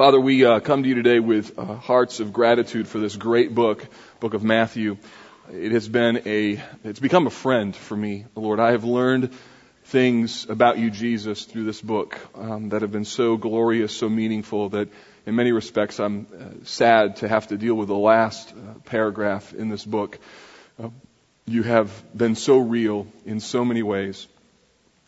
Father, we uh, come to you today with uh, hearts of gratitude for this great book, book of Matthew. It has been a, it's become a friend for me, Lord. I have learned things about you, Jesus, through this book um, that have been so glorious, so meaningful that in many respects I'm uh, sad to have to deal with the last uh, paragraph in this book. Uh, you have been so real in so many ways.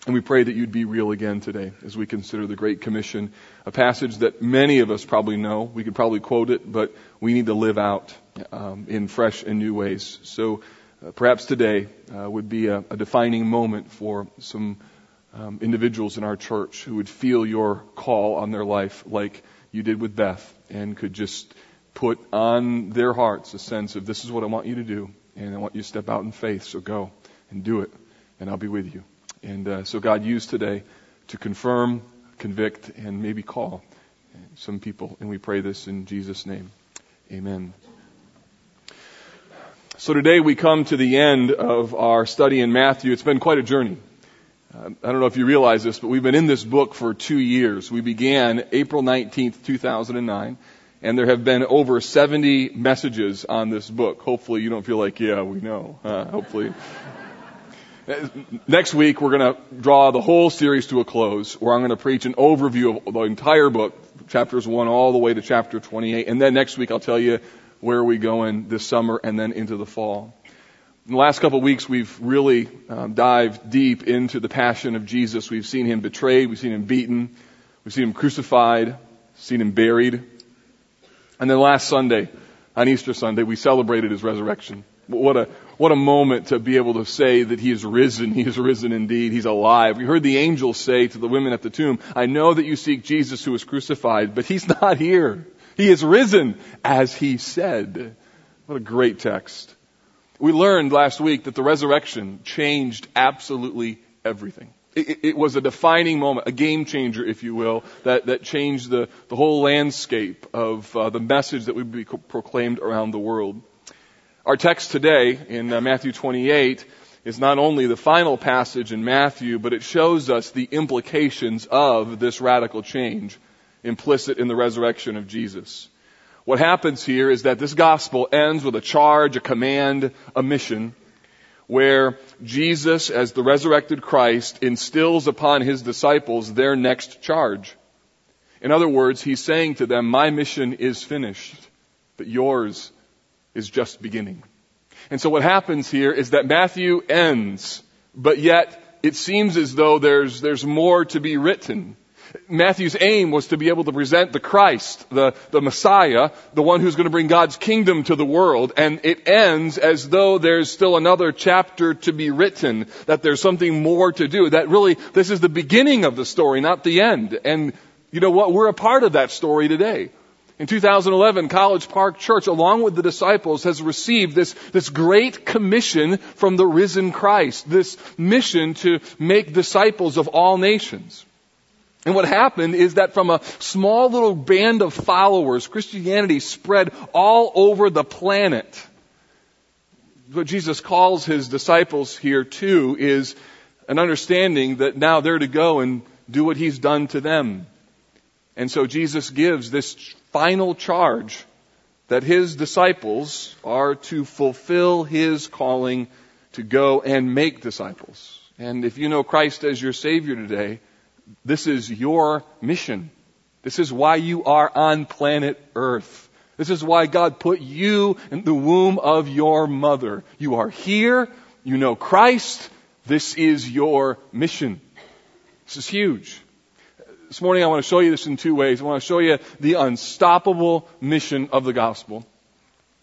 And we pray that you'd be real again today as we consider the Great Commission, a passage that many of us probably know. We could probably quote it, but we need to live out um, in fresh and new ways. So uh, perhaps today uh, would be a, a, defining moment for some um, individuals in our church who would feel your call on their life like you did with Beth and could just put on their hearts a sense of this is what I want you to do and I want you to step out in faith. So go and do it and I'll be with you. And uh, so God used today to confirm, convict, and maybe call some people. And we pray this in Jesus' name. Amen. So today we come to the end of our study in Matthew. It's been quite a journey. Uh, I don't know if you realize this, but we've been in this book for two years. We began April 19th, 2009, and there have been over 70 messages on this book. Hopefully you don't feel like, yeah, we know. Uh, hopefully Next week, we're going to draw the whole series to a close, where I'm going to preach an overview of the entire book, chapters 1 all the way to chapter 28. And then next week, I'll tell you where we go in this summer and then into the fall. In the last couple of weeks, we've really um, dived deep into the passion of Jesus. We've seen him betrayed, we've seen him beaten, we've seen him crucified, seen him buried. And then last Sunday, on Easter Sunday, we celebrated his resurrection. What a, what a moment to be able to say that he is risen. He is risen indeed. He's alive. We heard the angels say to the women at the tomb, I know that you seek Jesus who was crucified, but he's not here. He is risen as he said. What a great text. We learned last week that the resurrection changed absolutely everything. It, it, was a defining moment, a game changer, if you will, that, that changed the, the whole landscape of uh, the message that would be proclaimed around the world. Our text today in uh, Matthew 28 is not only the final passage in Matthew, but it shows us the implications of this radical change implicit in the resurrection of Jesus. What happens here is that this gospel ends with a charge, a command, a mission, where Jesus, as the resurrected Christ, instills upon his disciples their next charge. In other words, he's saying to them, my mission is finished, but yours is just beginning. And so what happens here is that Matthew ends, but yet it seems as though there's, there's more to be written. Matthew's aim was to be able to present the Christ, the, the Messiah, the one who's going to bring God's kingdom to the world, and it ends as though there's still another chapter to be written, that there's something more to do, that really, this is the beginning of the story, not the end. And you know what? We're a part of that story today. In 2011, College Park Church, along with the disciples, has received this, this great commission from the risen Christ, this mission to make disciples of all nations. And what happened is that from a small little band of followers, Christianity spread all over the planet. What Jesus calls his disciples here too is an understanding that now they're to go and do what he's done to them. And so Jesus gives this final charge that his disciples are to fulfill his calling to go and make disciples. And if you know Christ as your Savior today, this is your mission. This is why you are on planet Earth. This is why God put you in the womb of your mother. You are here. You know Christ. This is your mission. This is huge. This morning I want to show you this in two ways. I want to show you the unstoppable mission of the gospel.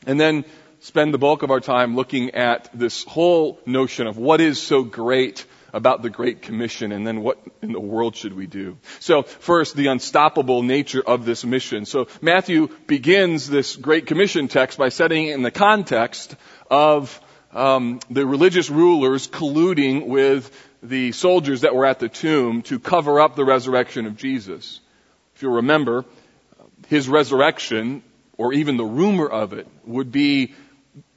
And then spend the bulk of our time looking at this whole notion of what is so great about the Great Commission and then what in the world should we do. So first, the unstoppable nature of this mission. So Matthew begins this Great Commission text by setting it in the context of um, the religious rulers colluding with the soldiers that were at the tomb to cover up the resurrection of Jesus. If you remember, his resurrection, or even the rumor of it, would be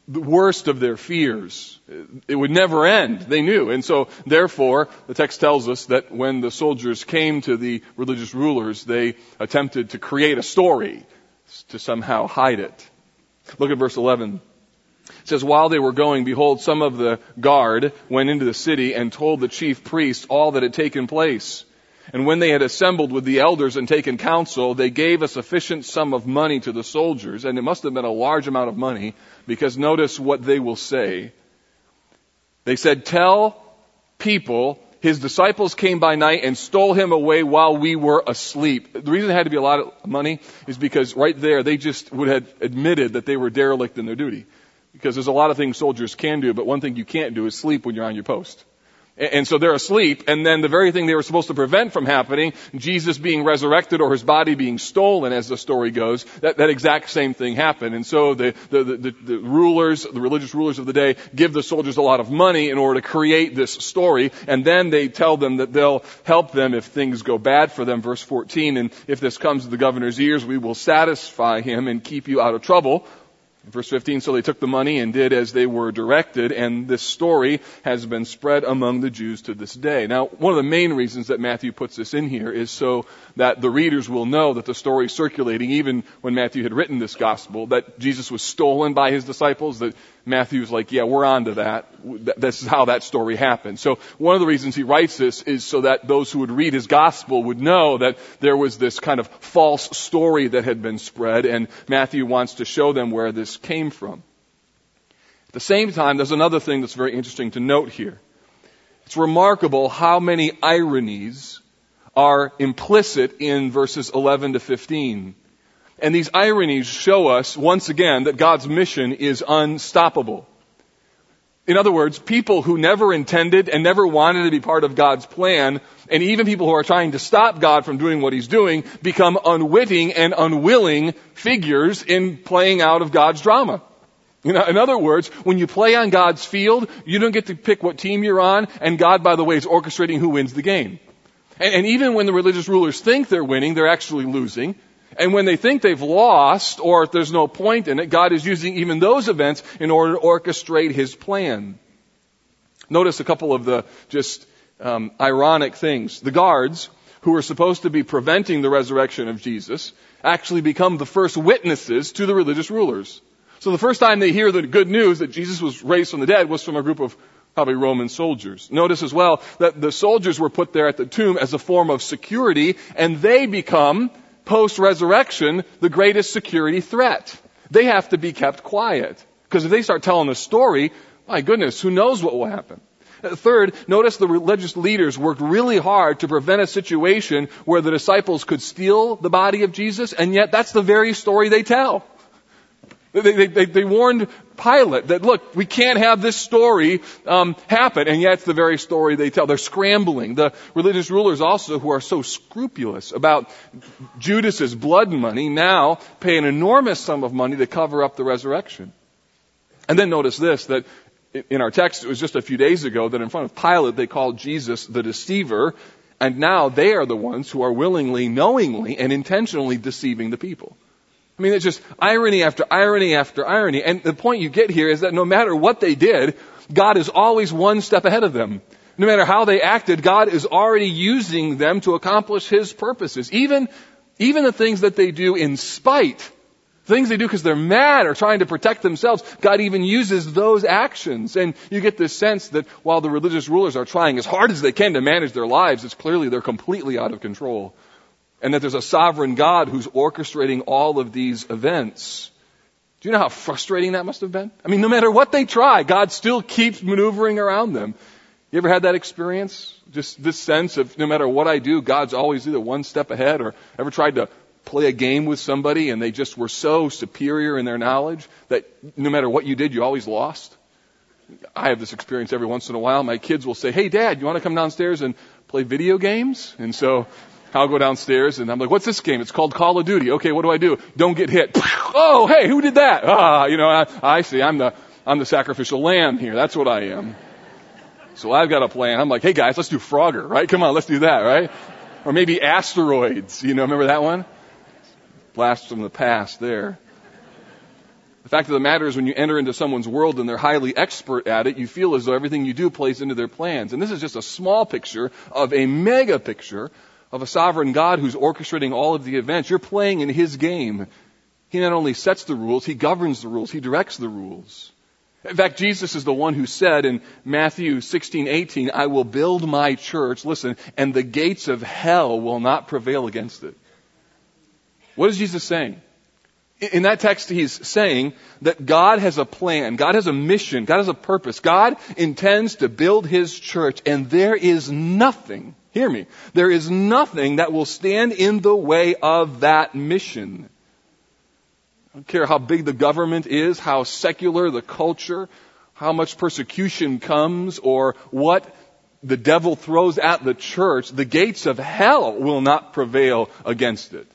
the worst of their fears. It would never end, they knew. And so, therefore, the text tells us that when the soldiers came to the religious rulers, they attempted to create a story to somehow hide it. Look at verse 11. It says, while they were going, behold, some of the guard went into the city and told the chief priests all that had taken place. And when they had assembled with the elders and taken counsel, they gave a sufficient sum of money to the soldiers, and it must have been a large amount of money, because notice what they will say. They said, tell people his disciples came by night and stole him away while we were asleep. The reason it had to be a lot of money is because right there they just would have admitted that they were derelict in their duty. Because there's a lot of things soldiers can do, but one thing you can't do is sleep when you're on your post. And so they're asleep, and then the very thing they were supposed to prevent from happening, Jesus being resurrected or his body being stolen, as the story goes, that, that exact same thing happened. And so the, the, the, the rulers, the religious rulers of the day, give the soldiers a lot of money in order to create this story, and then they tell them that they'll help them if things go bad for them. Verse 14, and if this comes to the governor's ears, we will satisfy him and keep you out of trouble. Verse 15, so they took the money and did as they were directed, and this story has been spread among the Jews to this day. Now, one of the main reasons that Matthew puts this in here is so that the readers will know that the story is circulating, even when Matthew had written this gospel, that Jesus was stolen by his disciples, that Matthew's like, yeah, we're on to that. This is how that story happened. So one of the reasons he writes this is so that those who would read his gospel would know that there was this kind of false story that had been spread, and Matthew wants to show them where this came from. At the same time, there's another thing that's very interesting to note here. It's remarkable how many ironies are implicit in verses 11 to 15. And these ironies show us, once again, that God's mission is unstoppable. In other words, people who never intended and never wanted to be part of God's plan, and even people who are trying to stop God from doing what He's doing, become unwitting and unwilling figures in playing out of God's drama. You know, in other words, when you play on God's field, you don't get to pick what team you're on, and God, by the way, is orchestrating who wins the game. And, and even when the religious rulers think they're winning, they're actually losing. And when they think they've lost or there's no point in it, God is using even those events in order to orchestrate His plan. Notice a couple of the just um, ironic things. The guards, who were supposed to be preventing the resurrection of Jesus, actually become the first witnesses to the religious rulers. So the first time they hear the good news that Jesus was raised from the dead was from a group of probably Roman soldiers. Notice as well that the soldiers were put there at the tomb as a form of security, and they become post resurrection the greatest security threat. They have to be kept quiet. Because if they start telling the story, my goodness, who knows what will happen? Third, notice the religious leaders worked really hard to prevent a situation where the disciples could steal the body of Jesus, and yet that's the very story they tell. They, they, they, warned Pilate that, look, we can't have this story um, happen, and yet it's the very story they tell. They're scrambling. The religious rulers also, who are so scrupulous about Judas's blood money, now pay an enormous sum of money to cover up the resurrection. And then notice this, that in our text, it was just a few days ago that in front of Pilate they called Jesus the deceiver, and now they are the ones who are willingly, knowingly, and intentionally deceiving the people. I mean, it's just irony after irony after irony. And the point you get here is that no matter what they did, God is always one step ahead of them. No matter how they acted, God is already using them to accomplish His purposes. Even, even the things that they do in spite, things they do because they're mad or trying to protect themselves, God even uses those actions. And you get this sense that while the religious rulers are trying as hard as they can to manage their lives, it's clearly they're completely out of control and that there's a sovereign God who's orchestrating all of these events. Do you know how frustrating that must have been? I mean, no matter what they try, God still keeps maneuvering around them. You ever had that experience? Just this sense of no matter what I do, God's always either one step ahead or ever tried to play a game with somebody and they just were so superior in their knowledge that no matter what you did, you always lost? I have this experience every once in a while. My kids will say, Hey dad, you want to come downstairs and play video games? And so I'll go downstairs and I'm like, what's this game? It's called Call of Duty. Okay, what do I do? Don't get hit. Oh, hey, who did that? Ah, you know, I, I see. I'm the, I'm the sacrificial lamb here. That's what I am. So I've got a plan. I'm like, hey guys, let's do Frogger, right? Come on, let's do that, right? Or maybe asteroids. You know, remember that one? Blast from the past there. The fact of the matter is when you enter into someone's world and they're highly expert at it, you feel as though everything you do plays into their plans. And this is just a small picture of a mega picture of a sovereign God who's orchestrating all of the events. You're playing in His game. He not only sets the rules, He governs the rules, He directs the rules. In fact, Jesus is the one who said in Matthew 16, 18, I will build my church, listen, and the gates of hell will not prevail against it. What is Jesus saying? In that text, he's saying that God has a plan, God has a mission, God has a purpose. God intends to build his church, and there is nothing, hear me, there is nothing that will stand in the way of that mission. I don't care how big the government is, how secular the culture, how much persecution comes, or what the devil throws at the church, the gates of hell will not prevail against it.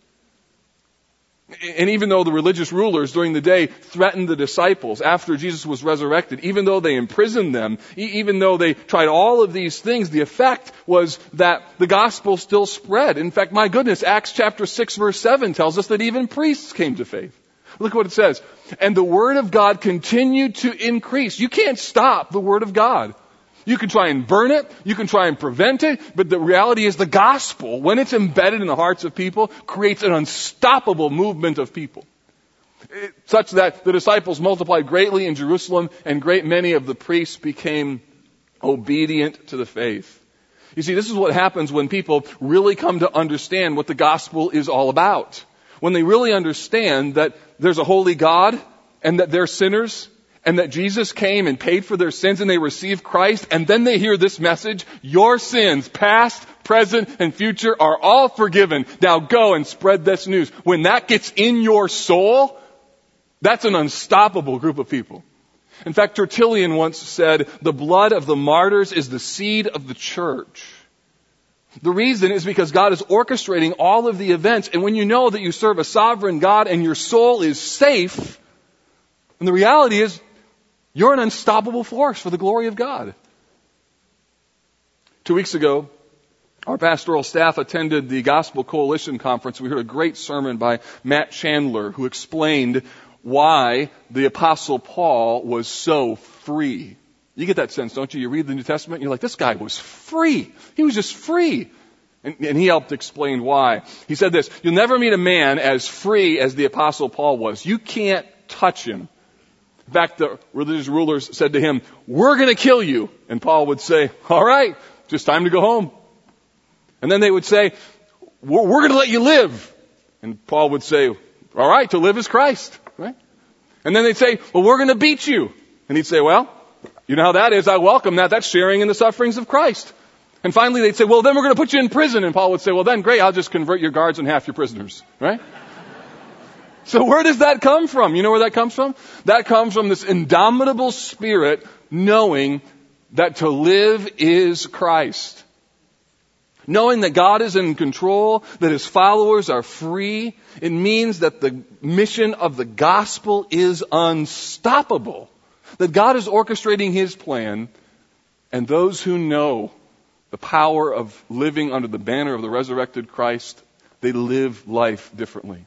And even though the religious rulers during the day threatened the disciples after Jesus was resurrected, even though they imprisoned them, even though they tried all of these things, the effect was that the gospel still spread. In fact, my goodness, Acts chapter 6 verse 7 tells us that even priests came to faith. Look what it says. And the word of God continued to increase. You can't stop the word of God. You can try and burn it. You can try and prevent it. But the reality is the gospel, when it's embedded in the hearts of people, creates an unstoppable movement of people. It, such that the disciples multiplied greatly in Jerusalem and great many of the priests became obedient to the faith. You see, this is what happens when people really come to understand what the gospel is all about. When they really understand that there's a holy God and that they're sinners and that Jesus came and paid for their sins and they receive Christ and then they hear this message, your sins, past, present, and future are all forgiven. Now go and spread this news. When that gets in your soul, that's an unstoppable group of people. In fact, Tertullian once said, the blood of the martyrs is the seed of the church. The reason is because God is orchestrating all of the events, and when you know that you serve a sovereign God and your soul is safe, and the reality is you're an unstoppable force for the glory of God. Two weeks ago, our pastoral staff attended the Gospel Coalition Conference. We heard a great sermon by Matt Chandler who explained why the Apostle Paul was so free. You get that sense, don't you? You read the New Testament and you're like, this guy was free. He was just free. And, and, he helped explain why. He said this, you'll never meet a man as free as the apostle Paul was. You can't touch him. In fact, the religious rulers said to him, we're gonna kill you. And Paul would say, alright, just time to go home. And then they would say, we're, we're gonna let you live. And Paul would say, alright, to live is Christ, right? And then they'd say, well, we're gonna beat you. And he'd say, well, you know how that is. I welcome that. That's sharing in the sufferings of Christ. And finally they'd say, well, then we're going to put you in prison. And Paul would say, well, then great, I'll just convert your guards and half your prisoners. Right? So where does that come from? You know where that comes from? That comes from this indomitable spirit knowing that to live is Christ. Knowing that God is in control, that His followers are free, it means that the mission of the gospel is unstoppable. That God is orchestrating His plan, and those who know the power of living under the banner of the resurrected Christ, they live life differently.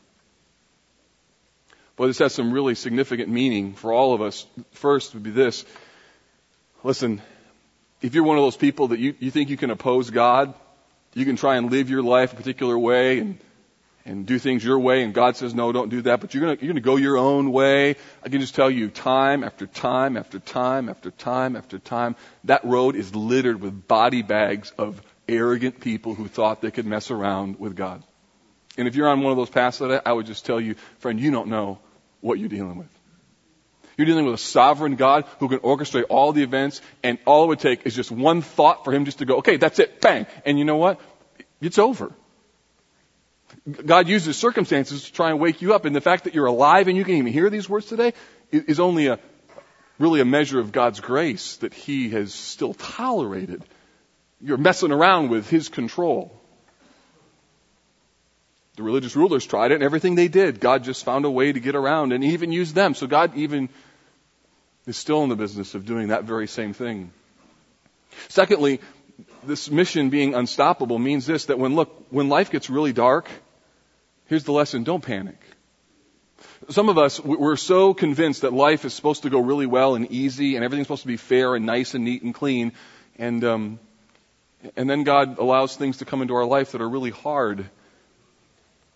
But this has some really significant meaning for all of us. First would be this. Listen, if you're one of those people that you, you think you can oppose God, you can try and live your life a particular way and and do things your way and God says no don't do that but you're to you're to go your own way I can just tell you time after time after time after time after time that road is littered with body bags of arrogant people who thought they could mess around with God and if you're on one of those paths I would just tell you friend you don't know what you're dealing with you're dealing with a sovereign God who can orchestrate all the events and all it would take is just one thought for him just to go okay that's it bang and you know what it's over God uses circumstances to try and wake you up. And the fact that you're alive and you can even hear these words today is only a, really a measure of God's grace that He has still tolerated. You're messing around with His control. The religious rulers tried it and everything they did, God just found a way to get around and even used them. So God even is still in the business of doing that very same thing. Secondly, this mission being unstoppable means this, that when look, when life gets really dark, Here's the lesson don't panic. Some of us, we're so convinced that life is supposed to go really well and easy and everything's supposed to be fair and nice and neat and clean. And, um, and then God allows things to come into our life that are really hard.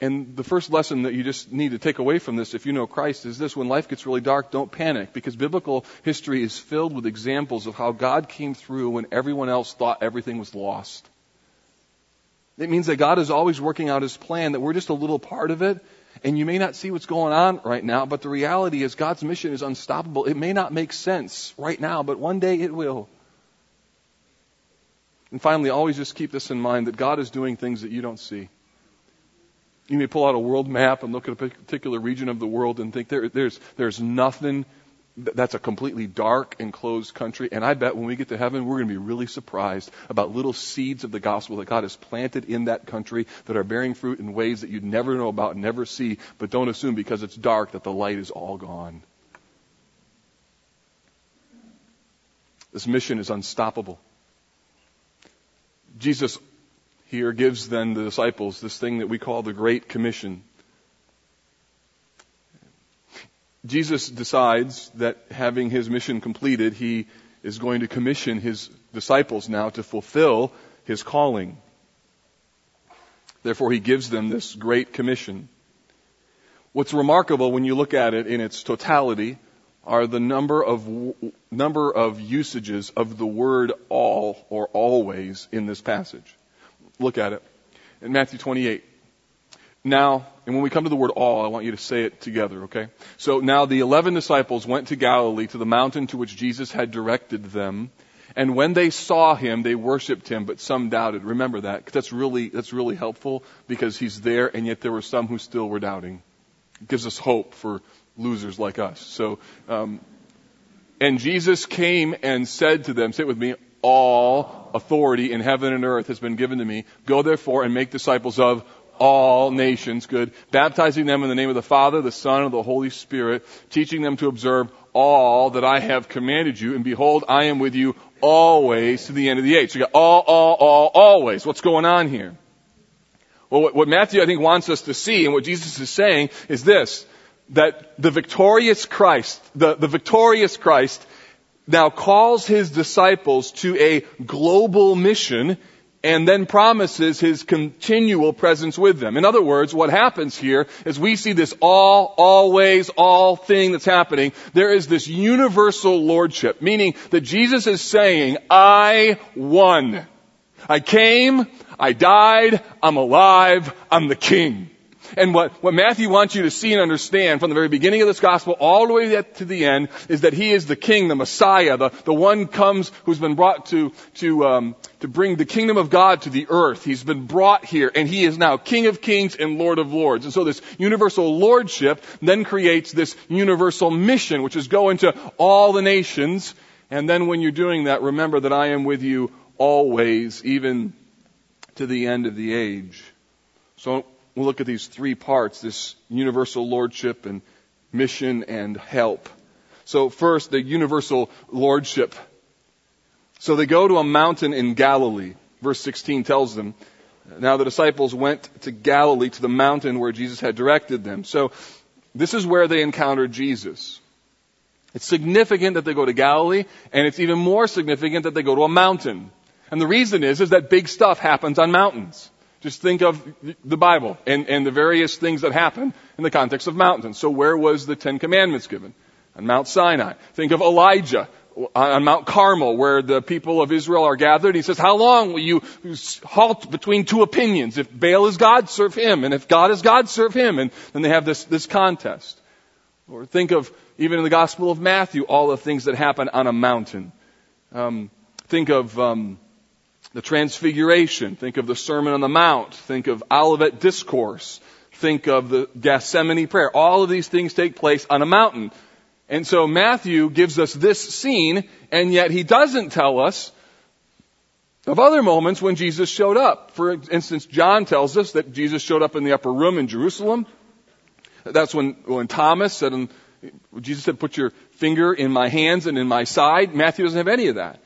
And the first lesson that you just need to take away from this, if you know Christ, is this when life gets really dark, don't panic, because biblical history is filled with examples of how God came through when everyone else thought everything was lost. It means that God is always working out His plan, that we're just a little part of it, and you may not see what's going on right now, but the reality is God's mission is unstoppable. It may not make sense right now, but one day it will. And finally, always just keep this in mind that God is doing things that you don't see. You may pull out a world map and look at a particular region of the world and think there, there's, there's nothing that's a completely dark and closed country. And I bet when we get to heaven, we're going to be really surprised about little seeds of the gospel that God has planted in that country that are bearing fruit in ways that you'd never know about, never see. But don't assume because it's dark that the light is all gone. This mission is unstoppable. Jesus here gives then the disciples this thing that we call the Great Commission. Jesus decides that having his mission completed, he is going to commission his disciples now to fulfill his calling. Therefore, he gives them this great commission. What's remarkable when you look at it in its totality are the number of number of usages of the word all or always in this passage. Look at it in Matthew 28. Now, and when we come to the word all, I want you to say it together, okay? So now the eleven disciples went to Galilee to the mountain to which Jesus had directed them. And when they saw him, they worshiped him, but some doubted. Remember that, that's really, that's really helpful because he's there and yet there were some who still were doubting. It gives us hope for losers like us. So, um, and Jesus came and said to them, say it with me, all authority in heaven and earth has been given to me. Go therefore and make disciples of all nations, good, baptizing them in the name of the Father, the Son, and the Holy Spirit, teaching them to observe all that I have commanded you, and behold, I am with you always to the end of the age. So you got all, all, all, always. What's going on here? Well, what, what Matthew, I think, wants us to see, and what Jesus is saying, is this, that the victorious Christ, the, the victorious Christ, now calls his disciples to a global mission and then promises his continual presence with them. In other words, what happens here is we see this all, always, all thing that's happening. There is this universal lordship, meaning that Jesus is saying, I won. I came, I died, I'm alive, I'm the king. And what, what Matthew wants you to see and understand from the very beginning of this gospel all the way to the end is that he is the king, the Messiah, the, the one comes who's been brought to, to, um, to bring the kingdom of God to the earth. He's been brought here and he is now King of kings and Lord of lords. And so this universal lordship then creates this universal mission, which is go into all the nations. And then when you're doing that, remember that I am with you always, even to the end of the age. So we'll look at these three parts this universal lordship and mission and help. So, first, the universal lordship. So they go to a mountain in Galilee. Verse 16 tells them, Now the disciples went to Galilee, to the mountain where Jesus had directed them. So, this is where they encountered Jesus. It's significant that they go to Galilee, and it's even more significant that they go to a mountain. And the reason is, is that big stuff happens on mountains. Just think of the Bible and, and the various things that happen in the context of mountains. So where was the Ten Commandments given? On Mount Sinai. Think of Elijah on Mount Carmel where the people of Israel are gathered. He says, how long will you halt between two opinions? If Baal is God, serve him. And if God is God, serve him. And then they have this, this contest. Or think of, even in the Gospel of Matthew, all the things that happen on a mountain. Um, think of um, the Transfiguration. Think of the Sermon on the Mount. Think of Olivet Discourse. Think of the Gethsemane prayer. All of these things take place on a mountain. And so Matthew gives us this scene, and yet he doesn't tell us of other moments when Jesus showed up. For instance, John tells us that Jesus showed up in the upper room in Jerusalem. That's when, when Thomas said, um, Jesus said, put your finger in my hands and in my side. Matthew doesn't have any of that.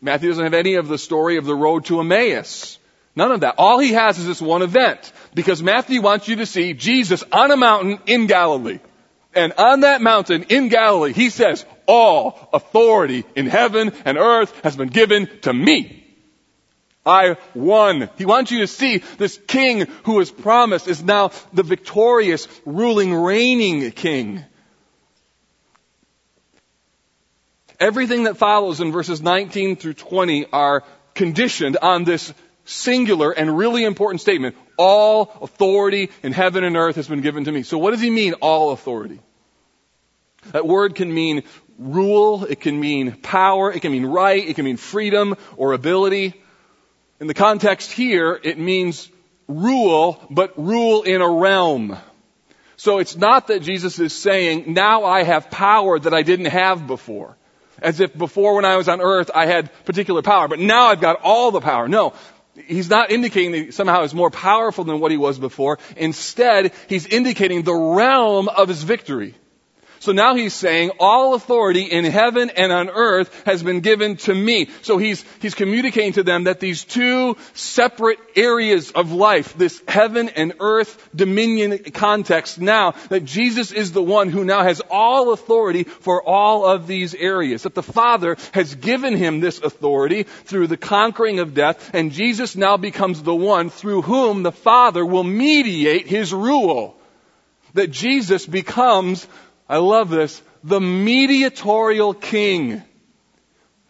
Matthew doesn't have any of the story of the road to Emmaus. None of that. All he has is this one event. Because Matthew wants you to see Jesus on a mountain in Galilee. And on that mountain in Galilee, he says, all authority in heaven and earth has been given to me. I won. He wants you to see this king who was promised is now the victorious, ruling, reigning king. Everything that follows in verses 19 through 20 are conditioned on this singular and really important statement. All authority in heaven and earth has been given to me. So what does he mean, all authority? That word can mean rule, it can mean power, it can mean right, it can mean freedom or ability. In the context here, it means rule, but rule in a realm. So it's not that Jesus is saying, now I have power that I didn't have before. As if before when I was on earth I had particular power, but now I've got all the power. No. He's not indicating that he somehow is more powerful than what he was before. Instead, he's indicating the realm of his victory. So now he's saying all authority in heaven and on earth has been given to me. So he's, he's communicating to them that these two separate areas of life, this heaven and earth dominion context now, that Jesus is the one who now has all authority for all of these areas. That the Father has given him this authority through the conquering of death and Jesus now becomes the one through whom the Father will mediate his rule. That Jesus becomes I love this, the mediatorial king.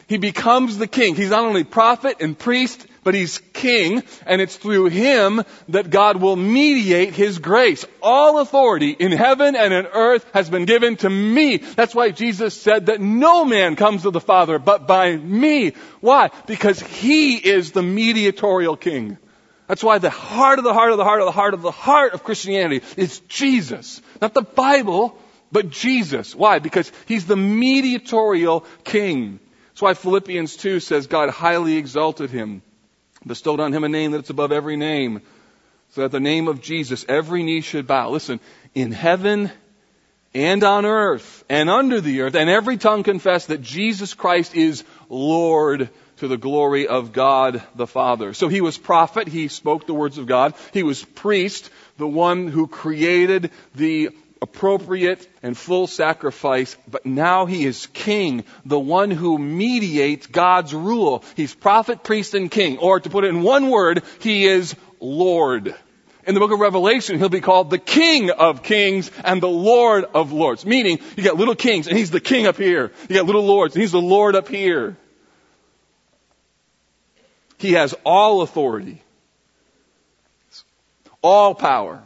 He becomes the king. He's not only prophet and priest, but he's king, and it's through him that God will mediate his grace. All authority in heaven and in earth has been given to me. That's why Jesus said that no man comes to the Father but by me. Why? Because he is the mediatorial king. That's why the heart of the heart of the heart of the heart of the heart of Christianity is Jesus. Not the Bible, but Jesus. Why? Because he's the mediatorial king. That's why Philippians 2 says God highly exalted him, bestowed on him a name that's above every name, so that the name of Jesus every knee should bow. Listen, in heaven and on earth and under the earth, and every tongue confess that Jesus Christ is Lord to the glory of God the Father. So he was prophet, he spoke the words of God. He was priest, the one who created the appropriate and full sacrifice, but now he is king, the one who mediates God's rule. He's prophet, priest, and king. Or to put it in one word, he is Lord. In the book of Revelation, he'll be called the King of Kings and the Lord of Lords. Meaning, you got little kings and he's the king up here. You got little lords and he's the Lord up here. He has all authority, all power.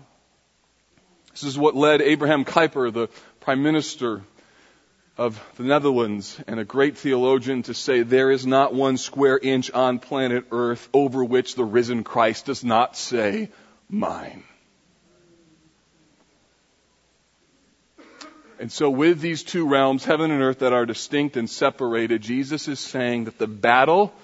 This is what led Abraham Kuyper, the prime minister of the Netherlands and a great theologian to say there is not one square inch on planet earth over which the risen Christ does not say mine. And so with these two realms, heaven and earth that are distinct and separated, Jesus is saying that the battle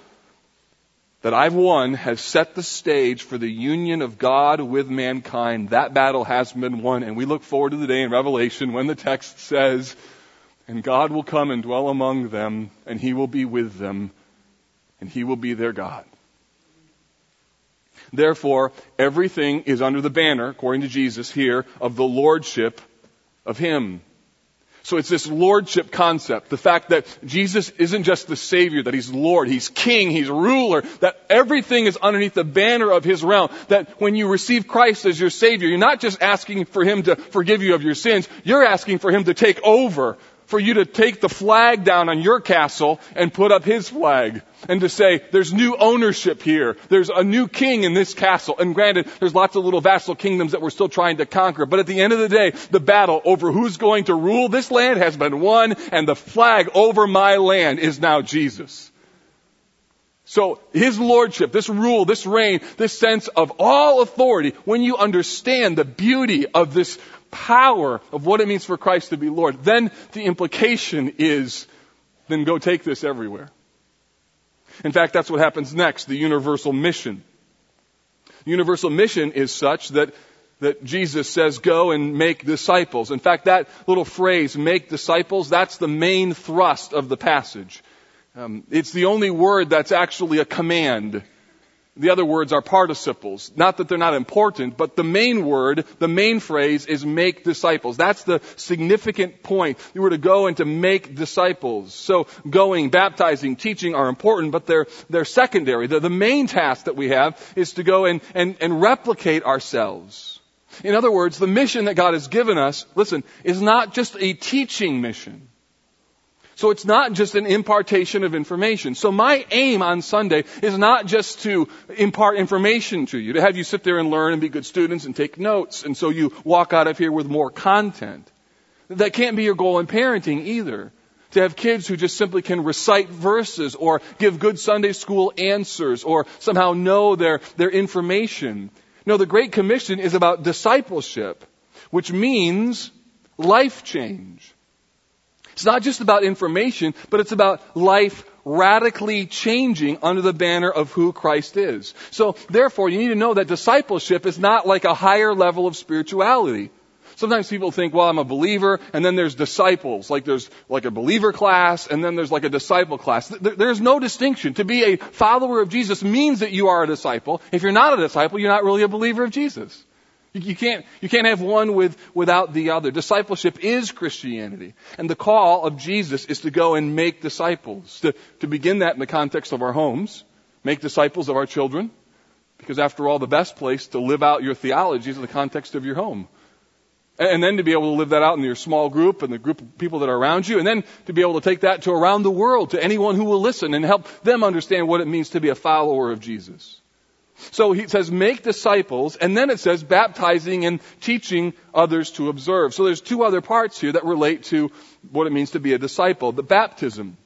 that I've won has set the stage for the union of God with mankind. That battle has been won, and we look forward to the day in Revelation when the text says, and God will come and dwell among them, and he will be with them, and he will be their God. Therefore, everything is under the banner, according to Jesus here, of the lordship of him. So it's this lordship concept. The fact that Jesus isn't just the Savior, that He's Lord, He's King, He's ruler, that everything is underneath the banner of His realm. That when you receive Christ as your Savior, you're not just asking for Him to forgive you of your sins, you're asking for Him to take over for you to take the flag down on your castle and put up his flag. And to say, there's new ownership here. There's a new king in this castle. And granted, there's lots of little vassal kingdoms that we're still trying to conquer. But at the end of the day, the battle over who's going to rule this land has been won, and the flag over my land is now Jesus. So his lordship, this rule, this reign, this sense of all authority, when you understand the beauty of this power of what it means for Christ to be Lord, then the implication is, then go take this everywhere. In fact, that's what happens next, the universal mission. The universal mission is such that that Jesus says, go and make disciples. In fact, that little phrase, make disciples, that's the main thrust of the passage. Um, it's the only word that's actually a command. The other words are participles. Not that they're not important, but the main word, the main phrase is make disciples. That's the significant point. You were to go and to make disciples. So going, baptizing, teaching are important, but they're, they're secondary. The, the main task that we have is to go and, and, and replicate ourselves. In other words, the mission that God has given us, listen, is not just a teaching mission. So it's not just an impartation of information. So my aim on Sunday is not just to impart information to you, to have you sit there and learn and be good students and take notes, and so you walk out of here with more content. That can't be your goal in parenting either. To have kids who just simply can recite verses or give good Sunday school answers or somehow know their, their information. No, the Great Commission is about discipleship, which means life change. It's not just about information, but it's about life radically changing under the banner of who Christ is. So therefore, you need to know that discipleship is not like a higher level of spirituality. Sometimes people think, well, I'm a believer, and then there's disciples. Like there's like a believer class, and then there's like a disciple class. There's no distinction. To be a follower of Jesus means that you are a disciple. If you're not a disciple, you're not really a believer of Jesus. You can't, you can't have one with, without the other. Discipleship is Christianity. And the call of Jesus is to go and make disciples. To, to begin that in the context of our homes. Make disciples of our children. Because after all, the best place to live out your theology is in the context of your home. And, and then to be able to live that out in your small group and the group of people that are around you. And then to be able to take that to around the world, to anyone who will listen and help them understand what it means to be a follower of Jesus. So he says, make disciples, and then it says baptizing and teaching others to observe. So there's two other parts here that relate to what it means to be a disciple. The baptism.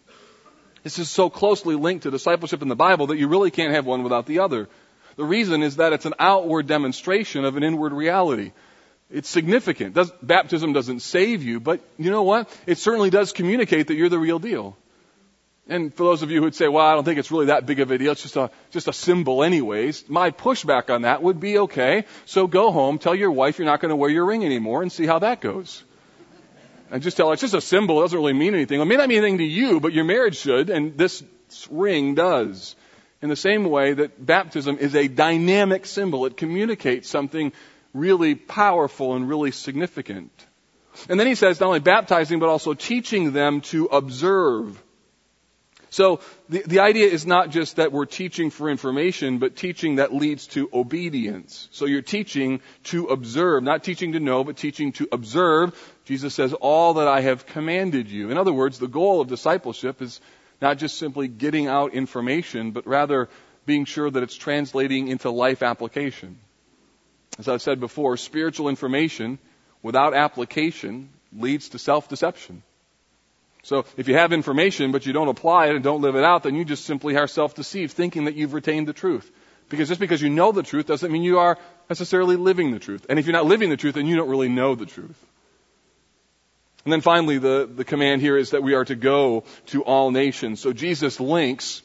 This is so closely linked to discipleship in the Bible that you really can't have one without the other. The reason is that it's an outward demonstration of an inward reality. It's significant. Does, baptism doesn't save you, but you know what? It certainly does communicate that you're the real deal. And for those of you who'd say, well, I don't think it's really that big of a deal. It's just a, just a symbol anyways. My pushback on that would be, okay, so go home, tell your wife you're not going to wear your ring anymore and see how that goes. And just tell her it's just a symbol. It doesn't really mean anything. It may not mean anything to you, but your marriage should, and this ring does. In the same way that baptism is a dynamic symbol. It communicates something really powerful and really significant. And then he says not only baptizing, but also teaching them to observe so the, the idea is not just that we're teaching for information, but teaching that leads to obedience. So you're teaching to observe, not teaching to know, but teaching to observe. Jesus says, all that I have commanded you. In other words, the goal of discipleship is not just simply getting out information, but rather being sure that it's translating into life application. As I've said before, spiritual information without application leads to self-deception. So if you have information but you don't apply it and don't live it out, then you just simply are self-deceived, thinking that you've retained the truth. Because just because you know the truth doesn't mean you are necessarily living the truth. And if you're not living the truth, then you don't really know the truth. And then finally, the, the command here is that we are to go to all nations. So Jesus links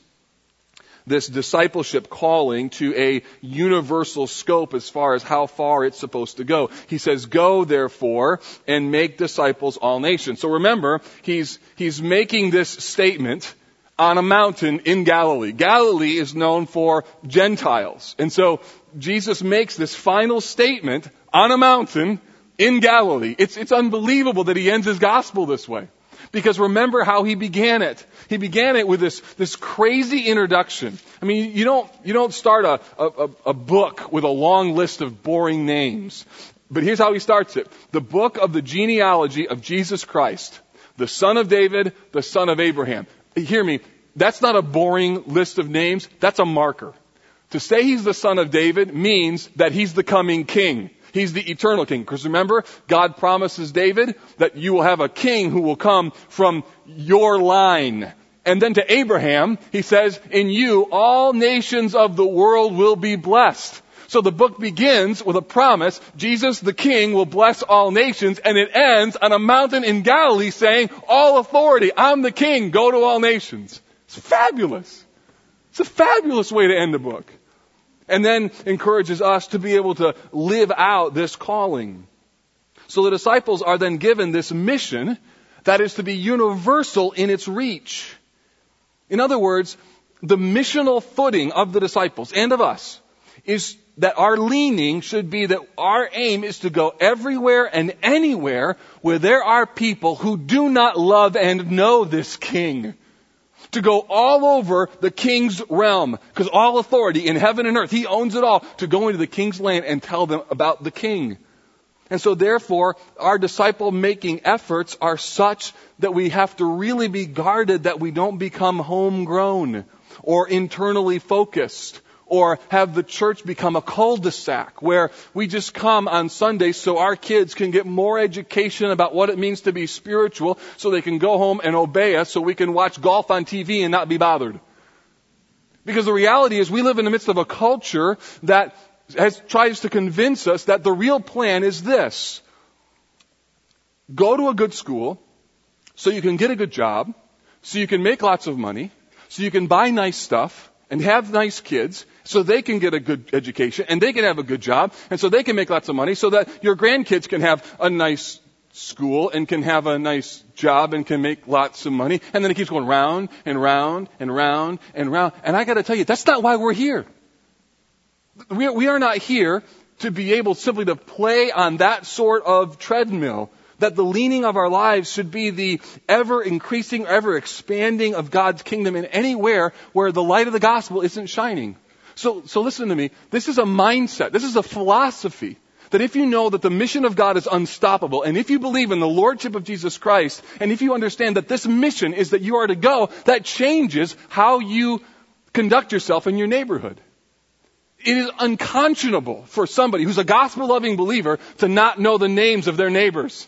this discipleship calling to a universal scope as far as how far it's supposed to go. He says, go therefore and make disciples all nations. So remember, he's, he's making this statement on a mountain in Galilee. Galilee is known for Gentiles. And so Jesus makes this final statement on a mountain in Galilee. It's, it's unbelievable that he ends his gospel this way. Because remember how he began it. He began it with this, this crazy introduction. I mean, you don't, you don't start a, a, a book with a long list of boring names. But here's how he starts it. The book of the genealogy of Jesus Christ. The son of David, the son of Abraham. Hear me. That's not a boring list of names. That's a marker. To say he's the son of David means that he's the coming king. He's the eternal king. Because remember, God promises David that you will have a king who will come from your line. And then to Abraham, he says, in you all nations of the world will be blessed. So the book begins with a promise, Jesus the King will bless all nations, and it ends on a mountain in Galilee saying, all authority, I'm the King, go to all nations. It's fabulous. It's a fabulous way to end the book and then encourages us to be able to live out this calling. So the disciples are then given this mission that is to be universal in its reach. In other words, the missional footing of the disciples and of us is that our leaning should be that our aim is to go everywhere and anywhere where there are people who do not love and know this king. To go all over the king's realm, because all authority in heaven and earth, he owns it all, to go into the king's land and tell them about the king. And so therefore, our disciple making efforts are such that we have to really be guarded that we don't become homegrown or internally focused or have the church become a cul-de-sac where we just come on Sundays so our kids can get more education about what it means to be spiritual so they can go home and obey us so we can watch golf on TV and not be bothered. Because the reality is we live in the midst of a culture that has, tries to convince us that the real plan is this. Go to a good school so you can get a good job, so you can make lots of money, so you can buy nice stuff, and have nice kids so they can get a good education and they can have a good job and so they can make lots of money so that your grandkids can have a nice school and can have a nice job and can make lots of money. And then it keeps going round and round and round and round. And I gotta tell you, that's not why we're here. We, we are not here to be able simply to play on that sort of treadmill that the leaning of our lives should be the ever increasing, ever expanding of God's kingdom in anywhere where the light of the gospel isn't shining. So, so listen to me. This is a mindset. This is a philosophy. That if you know that the mission of God is unstoppable, and if you believe in the Lordship of Jesus Christ, and if you understand that this mission is that you are to go, that changes how you conduct yourself in your neighborhood. It is unconscionable for somebody who's a gospel loving believer to not know the names of their neighbors.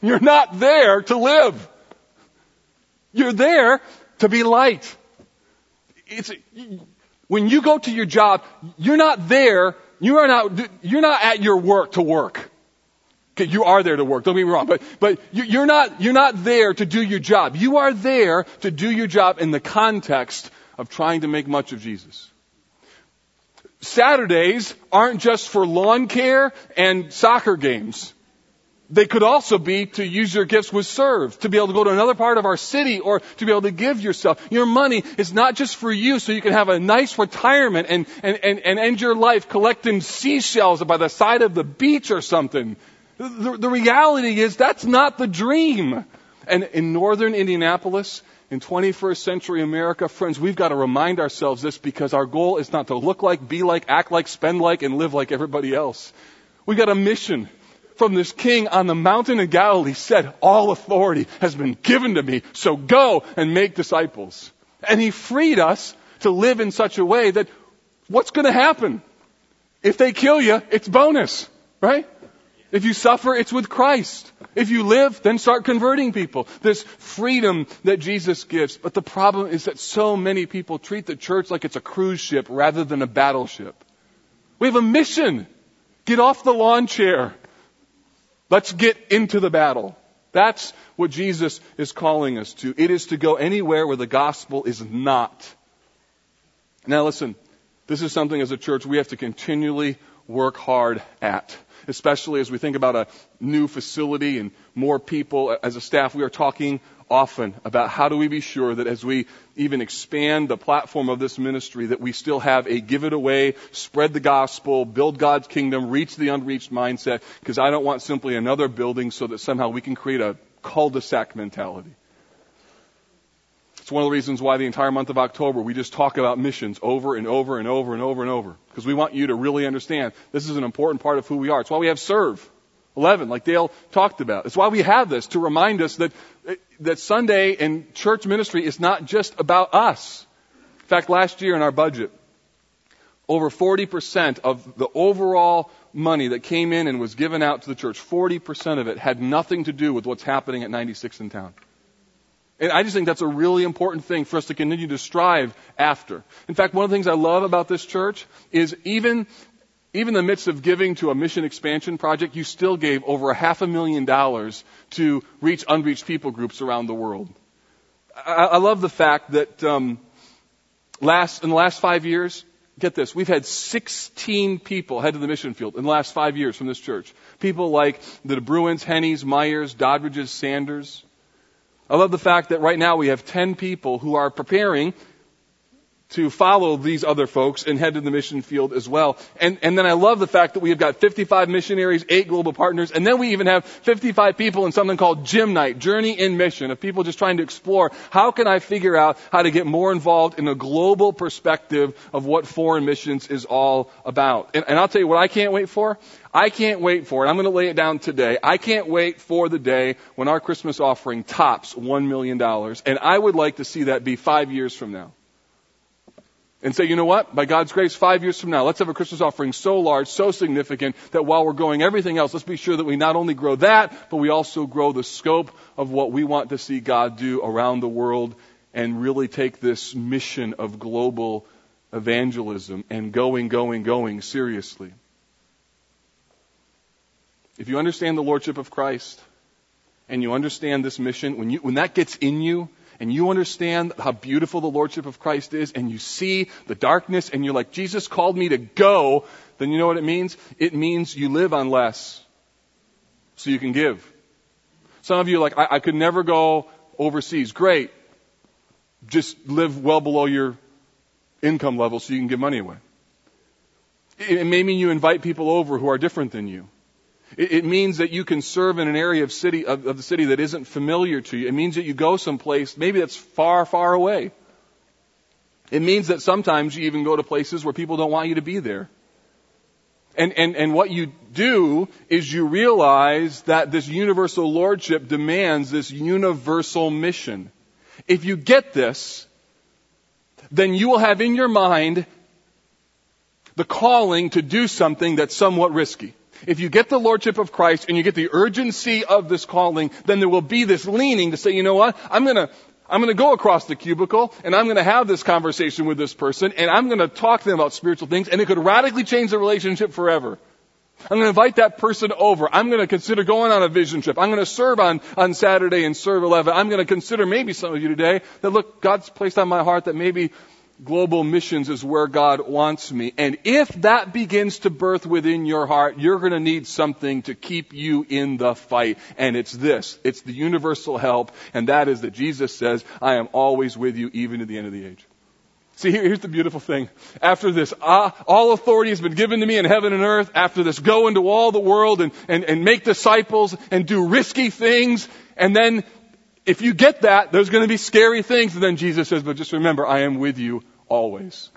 You're not there to live. You're there to be light. It's, when you go to your job, you're not there, you are not, you're not at your work to work. Okay, you are there to work, don't get me wrong, but, but you're not, you're not there to do your job. You are there to do your job in the context of trying to make much of Jesus. Saturdays aren't just for lawn care and soccer games. They could also be to use your gifts with serve, to be able to go to another part of our city or to be able to give yourself. Your money is not just for you so you can have a nice retirement and, and, and, and end your life collecting seashells by the side of the beach or something. The, the reality is that's not the dream. And in northern Indianapolis, in 21st century America, friends, we've got to remind ourselves this because our goal is not to look like, be like, act like, spend like, and live like everybody else. We've got a mission from this king on the mountain of Galilee said, all authority has been given to me, so go and make disciples. And he freed us to live in such a way that what's going to happen? If they kill you, it's bonus, right? If you suffer, it's with Christ. If you live, then start converting people. This freedom that Jesus gives. But the problem is that so many people treat the church like it's a cruise ship rather than a battleship. We have a mission. Get off the lawn chair. Let's get into the battle. That's what Jesus is calling us to. It is to go anywhere where the gospel is not. Now listen, this is something as a church we have to continually work hard at especially as we think about a new facility and more people. As a staff, we are talking often about how do we be sure that as we even expand the platform of this ministry that we still have a give it away, spread the gospel, build God's kingdom, reach the unreached mindset because I don't want simply another building so that somehow we can create a cul-de-sac mentality. It's one of the reasons why the entire month of October we just talk about missions over and over and over and over and over. Because we want you to really understand this is an important part of who we are. It's why we have serve. 11, like Dale talked about. It's why we have this to remind us that, eh, that Sunday and church ministry is not just about us. In fact, last year in our budget, over 40% of the overall money that came in and was given out to the church, 40% of it had nothing to do with what's happening at 96 in town. And I just think that's a really important thing for us to continue to strive after. In fact, one of the things I love about this church is even, even in the midst of giving to a mission expansion project, you still gave over a half a million dollars to reach unreached people groups around the world. I, I love the fact that um, last in the last five years, get this, we've had 16 people head to the mission field in the last five years from this church. People like the Bruins, Hennies, Myers, Doddridges, Sanders. I love the fact that right now we have 10 people who are preparing to follow these other folks and head to the mission field as well. And, and then I love the fact that we have got 55 missionaries, eight global partners, and then we even have 55 people in something called JIM Night, Journey in Mission, of people just trying to explore how can I figure out how to get more involved in a global perspective of what foreign missions is all about. And, and I'll tell you what I can't wait for. I can't wait for it. I'm going to lay it down today. I can't wait for the day when our Christmas offering tops $1 million. And I would like to see that be five years from now and say, you know what? By God's grace, five years from now, let's have a Christmas offering so large, so significant that while we're growing everything else, let's be sure that we not only grow that, but we also grow the scope of what we want to see God do around the world and really take this mission of global evangelism and going, going, going seriously. If you understand the Lordship of Christ and you understand this mission, when, you, when that gets in you, and you understand how beautiful the Lordship of Christ is, and you see the darkness, and you're like, Jesus called me to go, then you know what it means? It means you live on less so you can give. Some of you are like, I, I could never go overseas. Great. Just live well below your income level so you can give money away. It may mean you invite people over who are different than you. It, means that you can serve in an area of city of, of the city that isn't familiar to you. It means that you go someplace maybe that's far, far away. It means that sometimes you even go to places where people don't want you to be there. And, and, and what you do is you realize that this universal lordship demands this universal mission. If you get this, then you will have in your mind the calling to do something that's somewhat risky. If you get the Lordship of Christ and you get the urgency of this calling, then there will be this leaning to say, you know what? I'm gonna, I'm gonna go across the cubicle and I'm gonna have this conversation with this person and I'm gonna talk to them about spiritual things and it could radically change the relationship forever. I'm going to invite that person over. I'm going to consider going on a vision trip. I'm going to serve on, on Saturday and serve 11. I'm going to consider maybe some of you today that look, God's placed on my heart that maybe global missions is where God wants me. And if that begins to birth within your heart, you're going to need something to keep you in the fight. And it's this. It's the universal help. And that is that Jesus says, I am always with you even to the end of the age. See, here's the beautiful thing. After this, uh, all authority has been given to me in heaven and earth. After this, go into all the world and, and, and make disciples and do risky things. And then if you get that, there's going to be scary things. And then Jesus says, but just remember, I am with you always.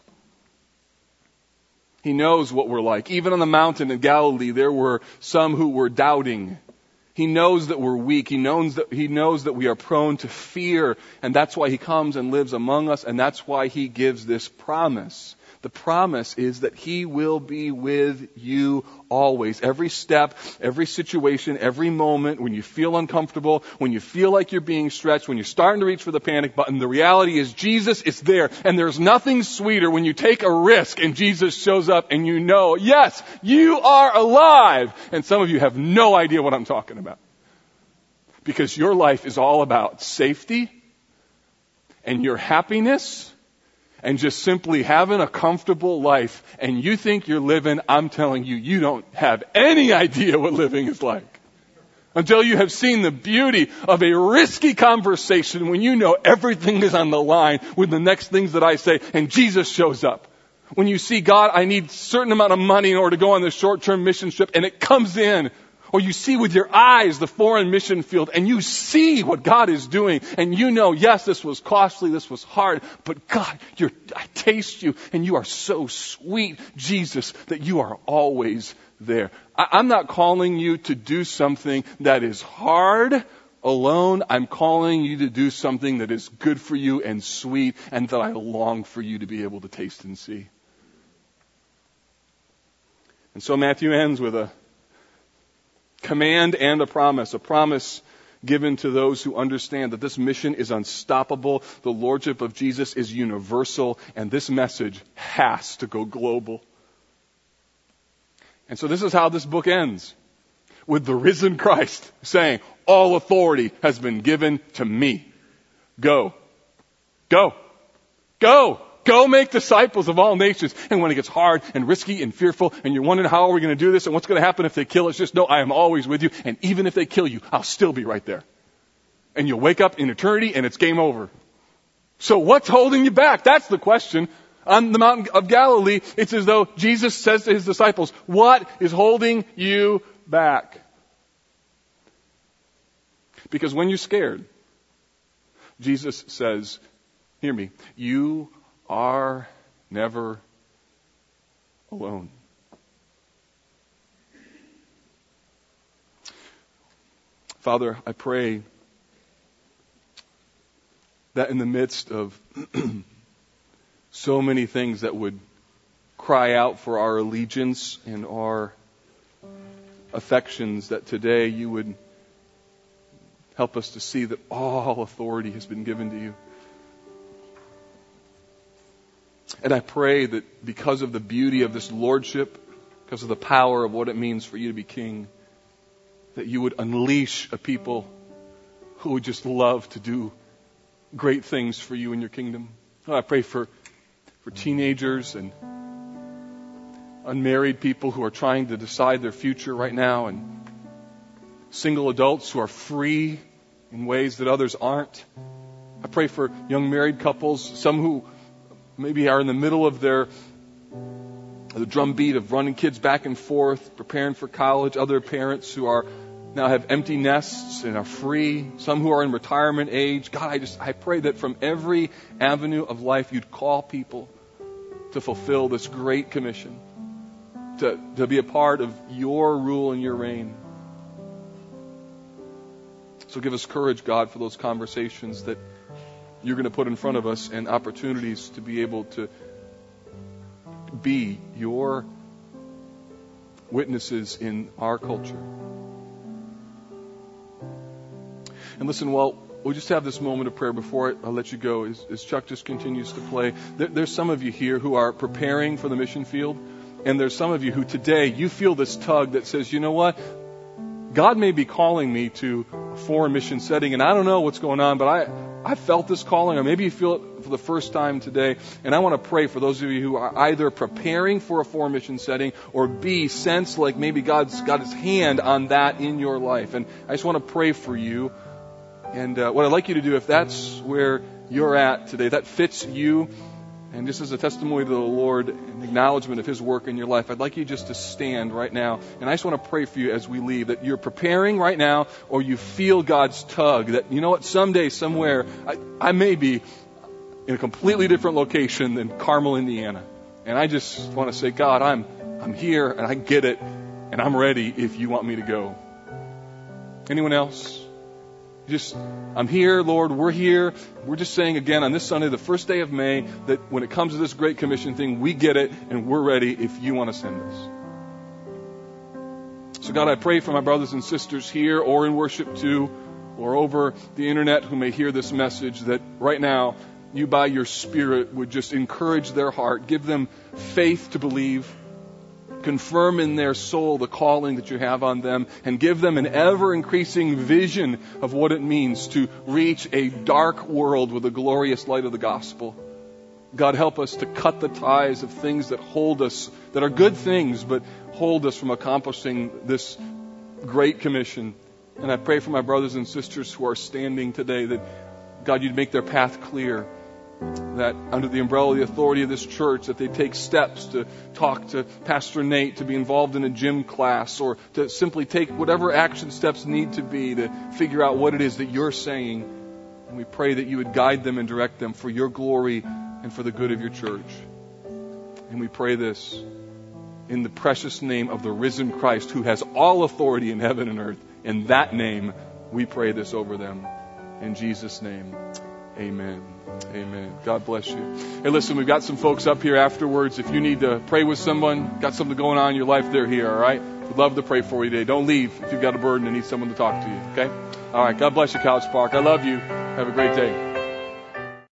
He knows what we're like. Even on the mountain in Galilee, there were some who were doubting. He knows that we're weak. He knows that, he knows that we are prone to fear. And that's why he comes and lives among us. And that's why he gives this promise. The promise is that He will be with you always. Every step, every situation, every moment, when you feel uncomfortable, when you feel like you're being stretched, when you're starting to reach for the panic button, the reality is Jesus is there. And there's nothing sweeter when you take a risk and Jesus shows up and you know, yes, you are alive. And some of you have no idea what I'm talking about. Because your life is all about safety and your happiness and just simply having a comfortable life and you think you're living, I'm telling you, you don't have any idea what living is like. Until you have seen the beauty of a risky conversation when you know everything is on the line with the next things that I say and Jesus shows up. When you see God, I need a certain amount of money in order to go on this short-term mission trip and it comes in or you see with your eyes the foreign mission field and you see what God is doing and you know, yes, this was costly, this was hard, but God, you're, I taste you and you are so sweet, Jesus, that you are always there. I, I'm not calling you to do something that is hard alone. I'm calling you to do something that is good for you and sweet and that I long for you to be able to taste and see. And so Matthew ends with a command and a promise, a promise given to those who understand that this mission is unstoppable, the lordship of Jesus is universal, and this message has to go global. And so this is how this book ends. With the risen Christ saying, all authority has been given to me. Go. Go. Go. Go make disciples of all nations. And when it gets hard and risky and fearful and you're wondering how are we going to do this and what's going to happen if they kill us, just know I am always with you. And even if they kill you, I'll still be right there. And you'll wake up in eternity and it's game over. So what's holding you back? That's the question. On the mountain of Galilee, it's as though Jesus says to his disciples, what is holding you back? Because when you're scared, Jesus says, hear me, you are never alone. Father, I pray that in the midst of so many things that would cry out for our allegiance and our affections, that today you would help us to see that all authority has been given to you. And I pray that because of the beauty of this lordship, because of the power of what it means for you to be king, that you would unleash a people who would just love to do great things for you in your kingdom. Oh, I pray for, for teenagers and unmarried people who are trying to decide their future right now and single adults who are free in ways that others aren't. I pray for young married couples, some who maybe are in the middle of their the drumbeat of running kids back and forth, preparing for college, other parents who are now have empty nests and are free, some who are in retirement age. God, I just, I pray that from every avenue of life you'd call people to fulfill this great commission, to, to be a part of your rule and your reign. So give us courage, God, for those conversations that you're going to put in front of us and opportunities to be able to be your witnesses in our culture. And listen, well, we'll just have this moment of prayer before I, let you go as, as, Chuck just continues to play. There, there's some of you here who are preparing for the mission field, and there's some of you who today you feel this tug that says, you know what? God may be calling me to a foreign mission setting, and I don't know what's going on, but I, I felt this calling, or maybe you feel it for the first time today. And I want to pray for those of you who are either preparing for a four mission setting, or B, sense like maybe God's got his hand on that in your life. And I just want to pray for you and uh, what I'd like you to do, if that's where you're at today, that fits you, and this is a testimony to the Lord, an acknowledgement of His work in your life, I'd like you just to stand right now. And I just want to pray for you as we leave that you're preparing right now, or you feel God's tug that, you know what, someday, somewhere, I, I may be in a completely different location than Carmel, Indiana. And I just want to say, God, I'm, I'm here and I get it and I'm ready if you want me to go. Anyone else? Just, I'm here, Lord, we're here. We're just saying again on this Sunday, the first day of May, that when it comes to this Great Commission thing, we get it and we're ready if you want to send us. So, God, I pray for my brothers and sisters here or in worship too, or over the internet who may hear this message that right now, you by your Spirit would just encourage their heart, give them faith to believe confirm in their soul the calling that you have on them, and give them an ever increasing vision of what it means to reach a dark world with the glorious light of the gospel. God, help us to cut the ties of things that hold us, that are good things, but hold us from accomplishing this great commission. And I pray for my brothers and sisters who are standing today that, God, you'd make their path clear that under the umbrella of the authority of this church that they take steps to talk to Pastor Nate, to be involved in a JIM class, or to simply take whatever action steps need to be to figure out what it is that you're saying. And we pray that you would guide them and direct them for your glory and for the good of your church. And we pray this in the precious name of the risen Christ who has all authority in heaven and earth. In that name, we pray this over them. In Jesus' name, amen. Amen. God bless you. Hey, listen, we've got some folks up here afterwards. If you need to pray with someone, got something going on in your life, they're here, all right? We'd love to pray for you today. Don't leave if you've got a burden and need someone to talk to you, okay? All right. God bless you, College Park. I love you. Have a great day.